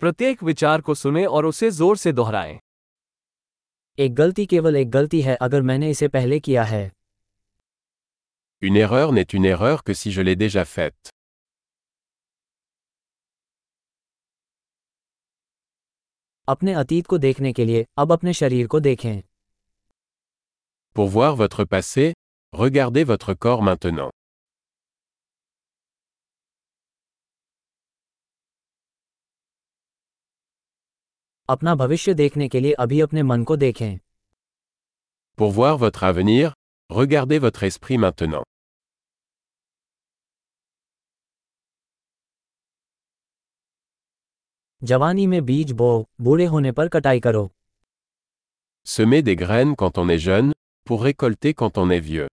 प्रत्येक विचार को सुने और उसे ज़ोर से दोहराएँ एक गलती केवल एक गलती है अगर मैंने इसे पहले किया है Une erreur n'est une erreur que si je l'ai déjà faite. अपने अतीत को देखने के लिए अब अपने शरीर को देखें Pour voir votre passé, regardez votre corps maintenant. अपना भविष्य देखने के लिए अभी अपने मन को देखें Pour voir votre avenir, regardez votre esprit maintenant. जवानी में बीज बो बूढ़े होने पर कटाई करो Semez des graines quand on est jeune, pour récolter quand on est vieux.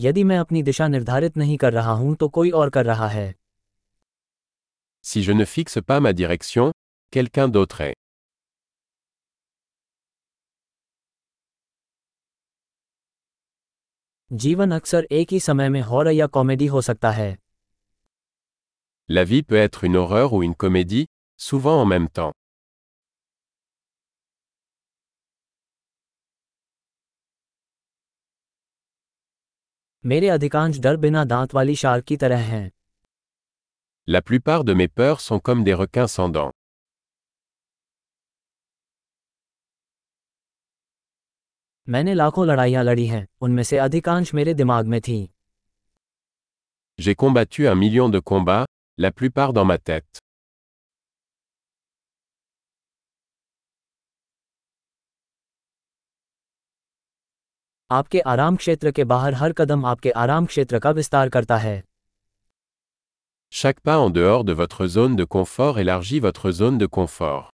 यदि मैं अपनी दिशा निर्धारित नहीं कर रहा हूँ तो कोई और कर रहा है Si je ne fixe pas ma direction, quelqu'un d'autre est. जीवन अक्सर एक ही समय में हॉरर या कॉमेडी हो सकता है La vie peut être une horreur ou une comédie, souvent en même temps. मेरे अधिकांश डर बिना दांत वाली शार्क की तरह हैं La plupart de mes peurs sont comme des requins sans dents. मैंने लाखों लड़ाइयां लड़ी हैं उनमें से अधिकांश मेरे दिमाग में थी J'ai combattu un million de combats, la plupart dans ma tête. आपके आराम क्षेत्र के बाहर हर कदम आपके आराम क्षेत्र का विस्तार करता है Chaque pas en dehors de votre zone de confort élargit votre zone de confort.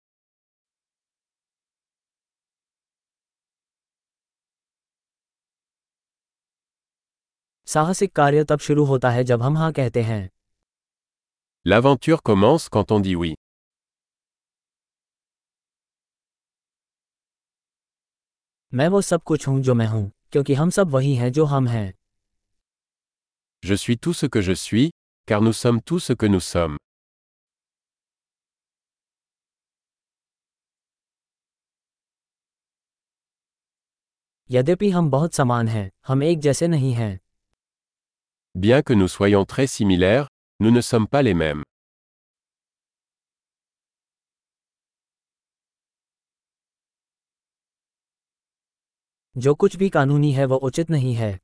साहसिक कार्य तब शुरू होता है जब हम हाँ कहते हैं L'aventure commence quand on dit oui. मैं वो सब कुछ हूँ जो मैं हूँ क्योंकि हम सब वही हैं जो हम हैं Je suis tout ce que je suis, car nous sommes tout ce que nous sommes. यद्यपि हम बहुत समान हैं हम एक जैसे नहीं हैं Bien que nous soyons très similaires, nous ne sommes pas les mêmes. जो कुछ भी कानूनी है वह उचित नहीं है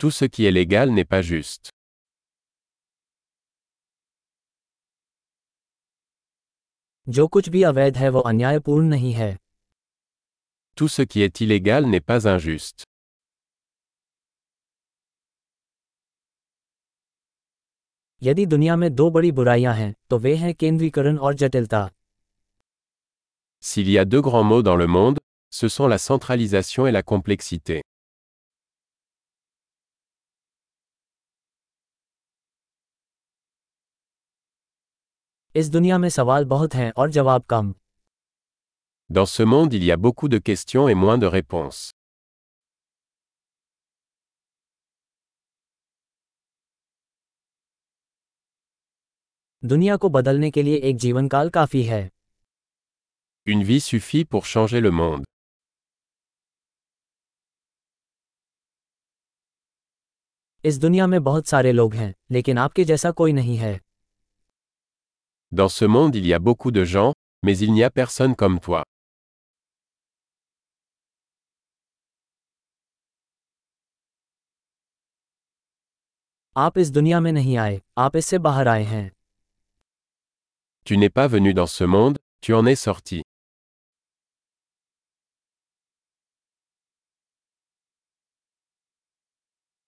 Tout ce qui est légal n'est pas juste. जो कुछ भी अवैध है वह अन्यायपूर्ण नहीं है Tout ce qui est illégal n'est pas injuste. यदि दुनिया में दो बड़ी बुराइयाँ हैं तो वे हैं केंद्रीकरण और जटिलता S'il y a deux grands mots dans le monde, ce sont la centralisation et la complexité. Dans ce monde il y a beaucoup de questions et moins de réponses. Une vie suffit pour changer le monde. इस दुनिया में बहुत सारे लोग हैं लेकिन आपके जैसा कोई नहीं है Dans ce monde, il y a beaucoup de gens, mais il n'y a personne comme toi. आप इस दुनिया में नहीं आए आप इससे बाहर आए हैं Tu n'es pas venu dans ce monde, tu en es sorti.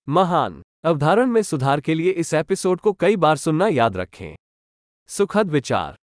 महान। अवधारण में सुधार के लिए इस एपिसोड को कई बार सुनना याद रखें। सुखद विचार।